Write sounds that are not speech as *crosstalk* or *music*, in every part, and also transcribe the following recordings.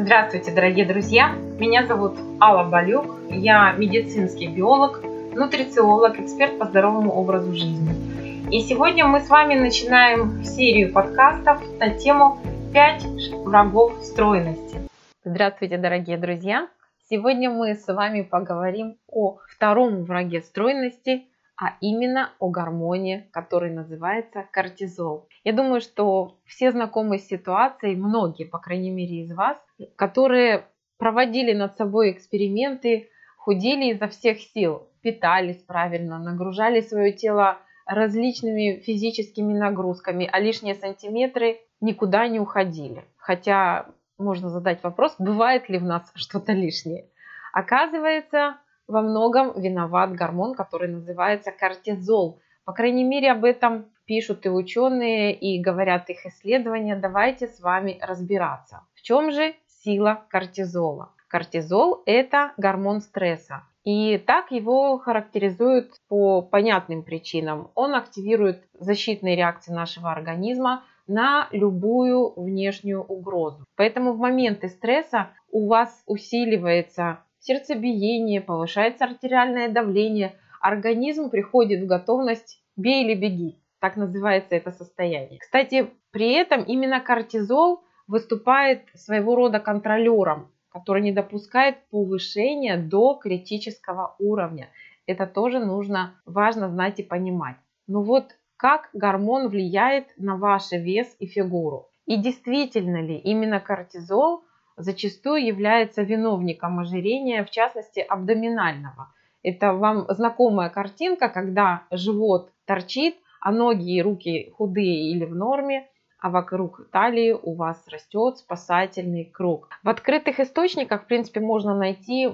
Здравствуйте, дорогие друзья! Меня зовут Алла Балюк, я медицинский биолог, нутрициолог, эксперт по здоровому образу жизни. И сегодня мы с вами начинаем серию подкастов на тему «5 врагов стройности». Здравствуйте, дорогие друзья! Сегодня мы с вами поговорим о втором враге стройности, а именно о гормоне, который называется кортизол. Я думаю, что все знакомы с ситуацией, многие, по крайней мере, из вас, которые проводили над собой эксперименты, худели изо всех сил, питались правильно, нагружали свое тело различными физическими нагрузками, а лишние сантиметры никуда не уходили. Хотя можно задать вопрос, бывает ли в нас что-то лишнее. Оказывается, во многом виноват гормон, который называется кортизол. По крайней мере, об этом пишут и ученые, и говорят их исследования. Давайте с вами разбираться. В чем же сила кортизола? Кортизол – это гормон стресса. И так его характеризуют по понятным причинам. Он активирует защитные реакции нашего организма на любую внешнюю угрозу. Поэтому в моменты стресса у вас усиливается сердцебиение, повышается артериальное давление, организм приходит в готовность «бей или беги». Так называется это состояние. Кстати, при этом именно кортизол выступает своего рода контролером, который не допускает повышения до критического уровня. Это тоже нужно, важно знать и понимать. Ну вот как гормон влияет на ваш вес и фигуру? И действительно ли именно кортизол зачастую является виновником ожирения, в частности абдоминального. Это вам знакомая картинка, когда живот торчит, а ноги и руки худые или в норме, а вокруг талии у вас растет спасательный круг. В открытых источниках, в принципе, можно найти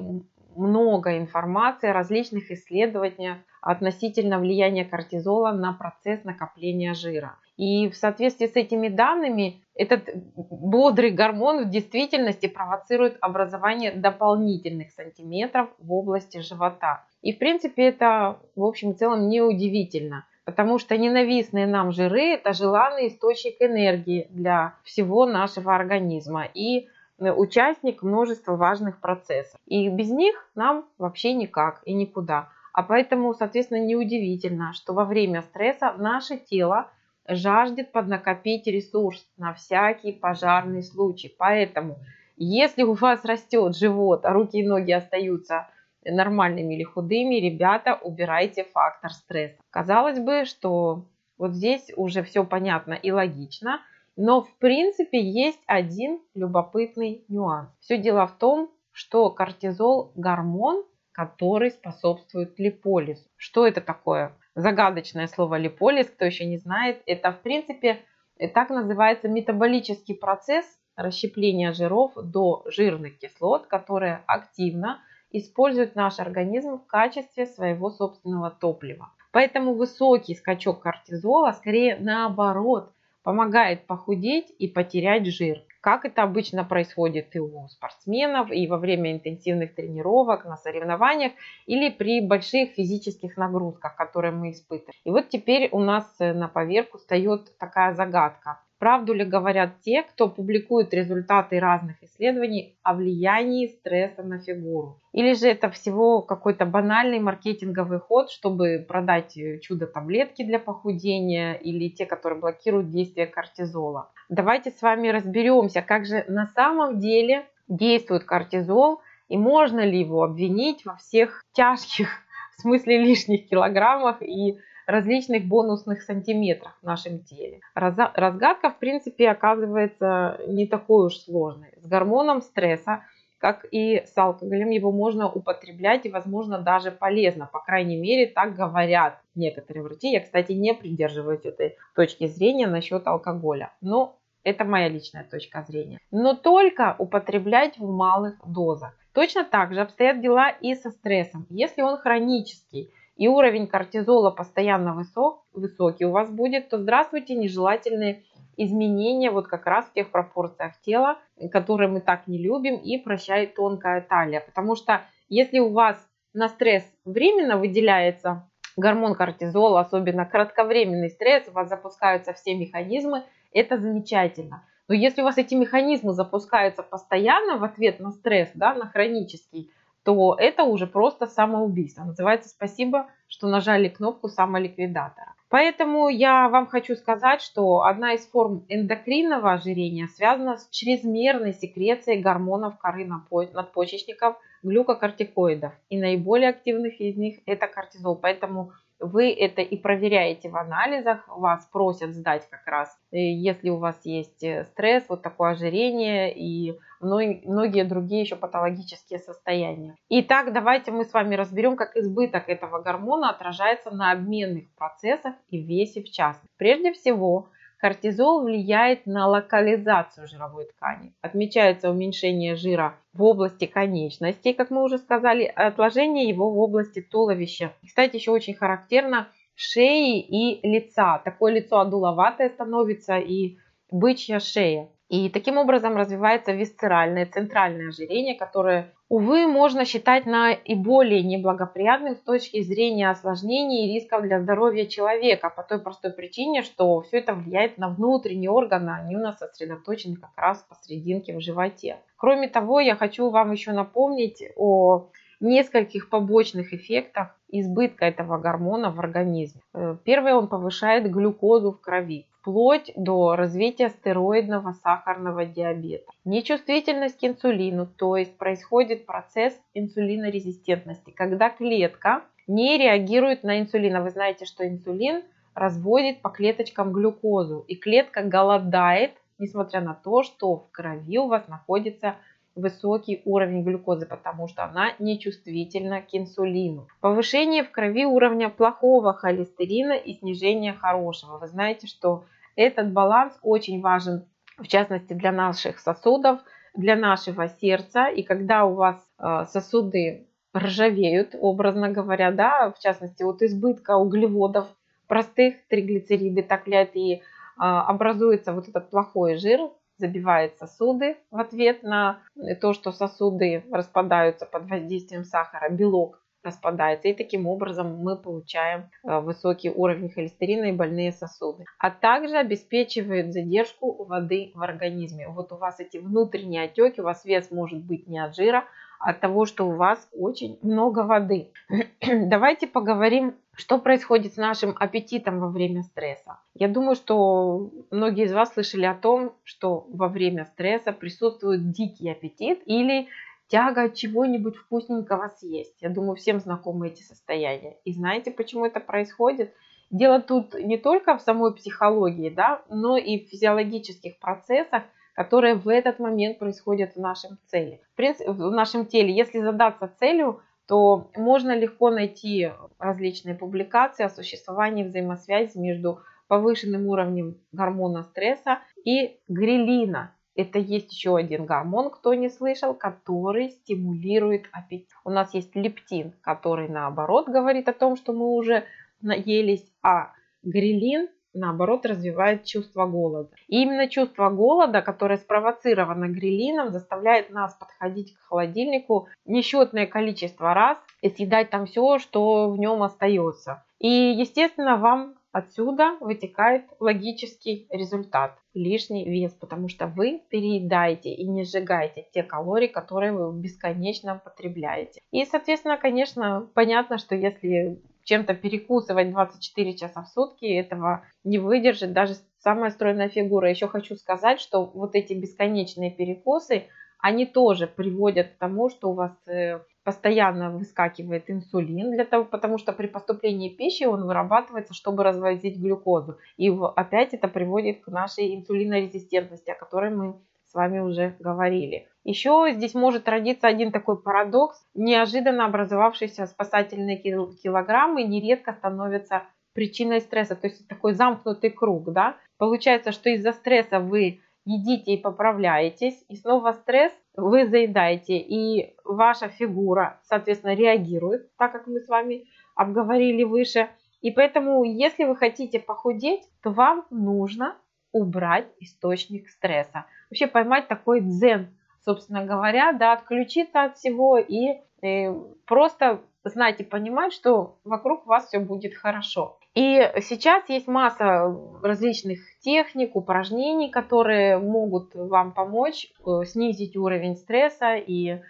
много информации о различных исследованиях относительно влияния кортизола на процесс накопления жира. И в соответствии с этими данными этот бодрый гормон в действительности провоцирует образование дополнительных сантиметров в области живота. И в принципе это в общем и целом не удивительно, потому что ненавистные нам жиры – это желанный источник энергии для всего нашего организма и э, участник множества важных процессов. И без них нам вообще никак и никуда. А поэтому, соответственно, неудивительно, что во время стресса наше тело жаждет поднакопить ресурс на всякий пожарный случай. Поэтому, если у вас растет живот, а руки и ноги остаются нормальными или худыми, ребята, убирайте фактор стресса. Казалось бы, что вот здесь уже все понятно и логично, но в принципе есть один любопытный нюанс. Все дело в том, что кортизол гормон, который способствует липолизу. Что это такое? Загадочное слово липолиз, кто еще не знает, это в принципе э, так называется метаболический процесс расщепления жиров до жирных кислот, которые активно использует наш организм в качестве своего собственного топлива. Поэтому высокий скачок кортизола скорее наоборот помогает похудеть и потерять жир как это обычно происходит и у спортсменов, и во время интенсивных тренировок, на соревнованиях, или при больших физических нагрузках, которые мы испытываем. И вот теперь у нас э, на поверку встает такая загадка. Правду ли говорят те, кто публикует результаты разных исследований о влиянии стресса на фигуру? Или же это всего какой-то банальный маркетинговый ход, чтобы продать э, чудо-таблетки для похудения или те, которые блокируют действие кортизола? Давайте с вами разберемся, как же на самом деле действует кортизол и можно ли его обвинить во всех тяжких, *laughs* в смысле лишних килограммах и различных бонусных сантиметрах в нашем теле. Разгадка, в принципе, оказывается не такой уж сложной. С гормоном стресса, как и с алкоголем, его можно употреблять и, возможно, даже полезно. По крайней мере, так говорят некоторые врачи. Я, кстати, не придерживаюсь этой точки зрения насчет алкоголя. Но это моя личная точка зрения. Но только употреблять в малых дозах. Точно так же обстоят дела и со стрессом. Если он хронический, и уровень кортизола постоянно высок, высокий у вас будет, то здравствуйте, нежелательные изменения вот как раз в тех пропорциях тела, которые мы так не любим, и прощает тонкая талия. Потому что если у вас на стресс временно выделяется гормон кортизола, особенно кратковременный стресс, у вас запускаются все механизмы, это замечательно. Но если у вас эти механизмы запускаются постоянно в ответ на стресс, да, на хронический, то это уже просто самоубийство. Называется «Спасибо, что нажали кнопку самоликвидатора». Поэтому я вам хочу сказать, что одна из форм эндокринного ожирения связана с чрезмерной секрецией гормонов коры надпочечников, глюкокортикоидов. И наиболее активных из них это кортизол. Поэтому вы это и проверяете в анализах, вас просят сдать как раз, э, если у вас есть э, стресс, вот такое ожирение и многие другие еще патологические состояния. Итак, давайте мы с вами разберем, как избыток этого гормона отражается на обменных процессах и весе в частности. Прежде всего, Кортизол влияет на локализацию жировой ткани. Отмечается уменьшение жира в области конечностей, как мы уже сказали, отложение его в области туловища. Кстати, еще очень характерно шеи и лица. Такое лицо одуловатое становится и бычья шея. И таким образом развивается висцеральное центральное ожирение, которое, увы, можно считать на и более неблагоприятным с точки зрения осложнений и рисков для здоровья человека, по той простой причине, что все это влияет на внутренние органы, они у нас сосредоточены как раз посерединке в животе. Кроме того, я хочу вам еще напомнить о нескольких побочных эффектах избытка этого гормона в организме. Э, первое, он повышает глюкозу в крови вплоть до развития стероидного сахарного диабета. Нечувствительность к инсулину, то есть происходит процесс инсулинорезистентности, когда клетка не реагирует на инсулин. А вы знаете, что инсулин разводит по клеточкам глюкозу, и клетка голодает, несмотря на то, что в крови у вас находится высокий уровень глюкозы, потому что она нечувствительна к инсулину. Повышение в крови уровня плохого холестерина и снижение хорошего. Вы знаете, что этот баланс очень важен, в частности, для наших сосудов, для нашего сердца. И когда у вас э, сосуды ржавеют, образно говоря, да, в частности, от избытка углеводов, простых триглицериды так влияет и а, образуется вот этот плохой жир, забивает сосуды в ответ на то, что сосуды распадаются под воздействием сахара, белок распадается. И таким образом мы получаем э, высокий уровень холестерина и больные сосуды. А также обеспечивает задержку воды в организме. Вот у вас эти внутренние отеки, у вас вес может быть не от жира, а от того, что у вас очень много воды. *clears throat* Давайте поговорим что происходит с нашим аппетитом во время стресса? Я думаю, что многие из вас слышали о том, что во время стресса присутствует дикий аппетит или тяга чего-нибудь вкусненького съесть. Я думаю, всем знакомы эти состояния. И знаете, почему это происходит? Дело тут не только в самой психологии, да, но и в физиологических процессах, которые в этот момент происходят в нашем, цели. В, принципе, в нашем теле. Если задаться целью то можно легко найти различные публикации о существовании взаимосвязи между повышенным уровнем гормона стресса и грелина. Это есть еще один гормон, кто не слышал, который стимулирует аппетит. У нас есть лептин, который наоборот говорит о том, что мы уже наелись, а грелин наоборот, развивает чувство голода. И именно чувство голода, которое спровоцировано грилином, заставляет нас подходить к холодильнику несчетное количество раз и съедать там все, что в нем остается. И, естественно, вам отсюда вытекает логический результат – лишний вес, потому что вы переедаете и не сжигаете те калории, которые вы бесконечно потребляете. И, соответственно, конечно, понятно, что если чем-то перекусывать 24 часа в сутки, этого не выдержит даже самая стройная фигура. Еще хочу сказать, что вот эти бесконечные перекусы, они тоже приводят к тому, что у вас э, постоянно выскакивает инсулин, для того, потому что при поступлении пищи он вырабатывается, чтобы разводить глюкозу. И опять это приводит к нашей инсулинорезистентности, о которой мы с вами уже говорили. Еще здесь может родиться один такой парадокс. Неожиданно образовавшиеся спасательные килограммы нередко становятся причиной стресса. То есть такой замкнутый круг. Да? Получается, что из-за стресса вы едите и поправляетесь, и снова стресс, вы заедаете, и ваша фигура, соответственно, реагирует, так как мы с вами обговорили выше. И поэтому, если вы хотите похудеть, то вам нужно убрать источник стресса. Вообще поймать такой дзен, собственно говоря, да, отключиться от всего и, и э, просто знать и понимать, что вокруг вас все будет хорошо. И сейчас есть масса различных техник, упражнений, которые могут вам помочь э, снизить уровень стресса и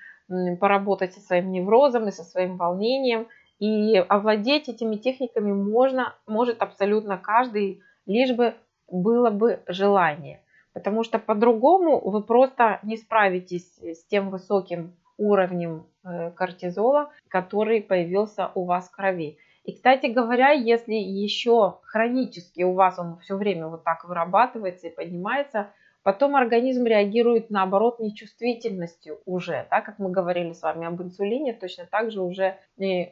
поработать со своим неврозом и со своим волнением. И овладеть этими техниками можно, может абсолютно каждый, лишь бы было бы желание. Потому что по-другому вы просто не справитесь с тем высоким уровнем э, кортизола, который появился у вас в крови. И, кстати говоря, если еще хронически у вас он все время вот так вырабатывается и поднимается, потом организм реагирует наоборот нечувствительностью уже, да, как мы говорили с вами об инсулине, точно так же уже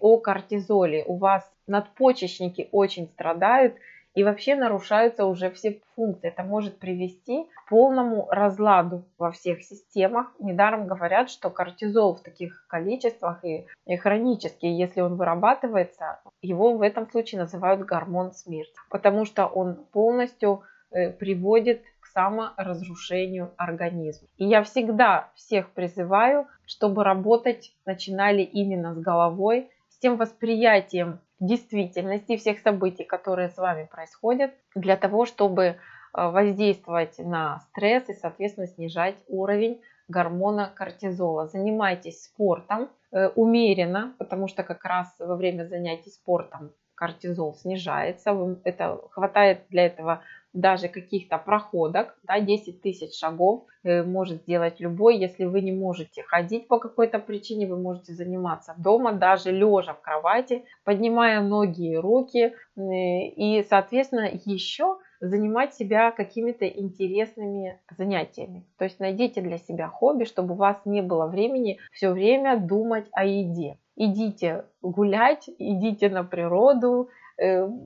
о кортизоле. У вас надпочечники очень страдают, и вообще нарушаются уже все функции. Это может привести к полному разладу во всех системах. Недаром говорят, что кортизол в таких количествах и, и хронически, если он вырабатывается, его в этом случае называют гормон смерти, потому что он полностью э, приводит к саморазрушению организма. И я всегда всех призываю, чтобы работать начинали именно с головой, с тем восприятием действительности всех событий, которые с вами происходят, для того, чтобы э, воздействовать на стресс и, соответственно, снижать уровень гормона кортизола. Занимайтесь спортом э, умеренно, потому что как раз во время занятий спортом кортизол снижается. Это хватает для этого даже каких-то проходок, да, 10 тысяч шагов э, может сделать любой. Если вы не можете ходить по какой-то причине, вы можете заниматься дома, даже лежа в кровати, поднимая ноги и руки. И, соответственно, еще занимать себя какими-то интересными занятиями. То есть найдите для себя хобби, чтобы у вас не было времени все время думать о еде. Идите гулять, идите на природу,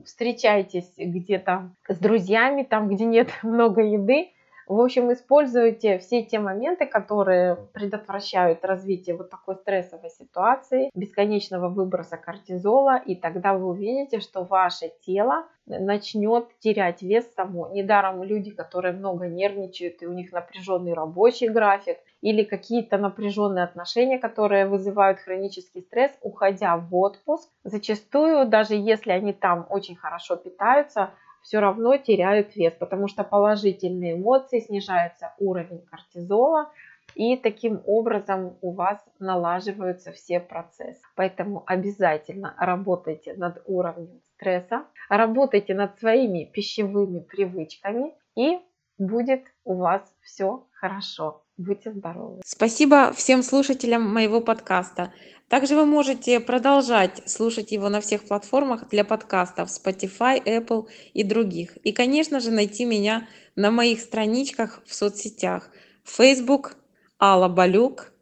встречайтесь где-то с друзьями, там, где нет *laughs* много еды. В общем, используйте все те моменты, которые предотвращают развитие вот такой стрессовой ситуации, бесконечного выброса кортизола, и тогда вы увидите, что ваше тело начнет терять вес само. Недаром люди, которые много нервничают, и у них напряженный рабочий график, или какие-то напряженные отношения, которые вызывают хронический стресс, уходя в отпуск, зачастую, даже если они там очень хорошо питаются, все равно теряют вес, потому что положительные эмоции, снижается уровень кортизола, и таким образом у вас налаживаются все процессы. Поэтому обязательно работайте над уровнем стресса, работайте над своими пищевыми привычками и будет у вас все хорошо. Будьте здоровы. Спасибо всем слушателям моего подкаста. Также вы можете продолжать слушать его на всех платформах для подкастов Spotify, Apple и других. И, конечно же, найти меня на моих страничках в соцсетях. Facebook Алла Балюк,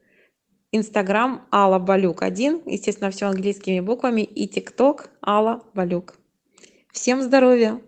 Instagram Алла Балюк 1, естественно, все английскими буквами, и TikTok Алла Балюк. Всем здоровья!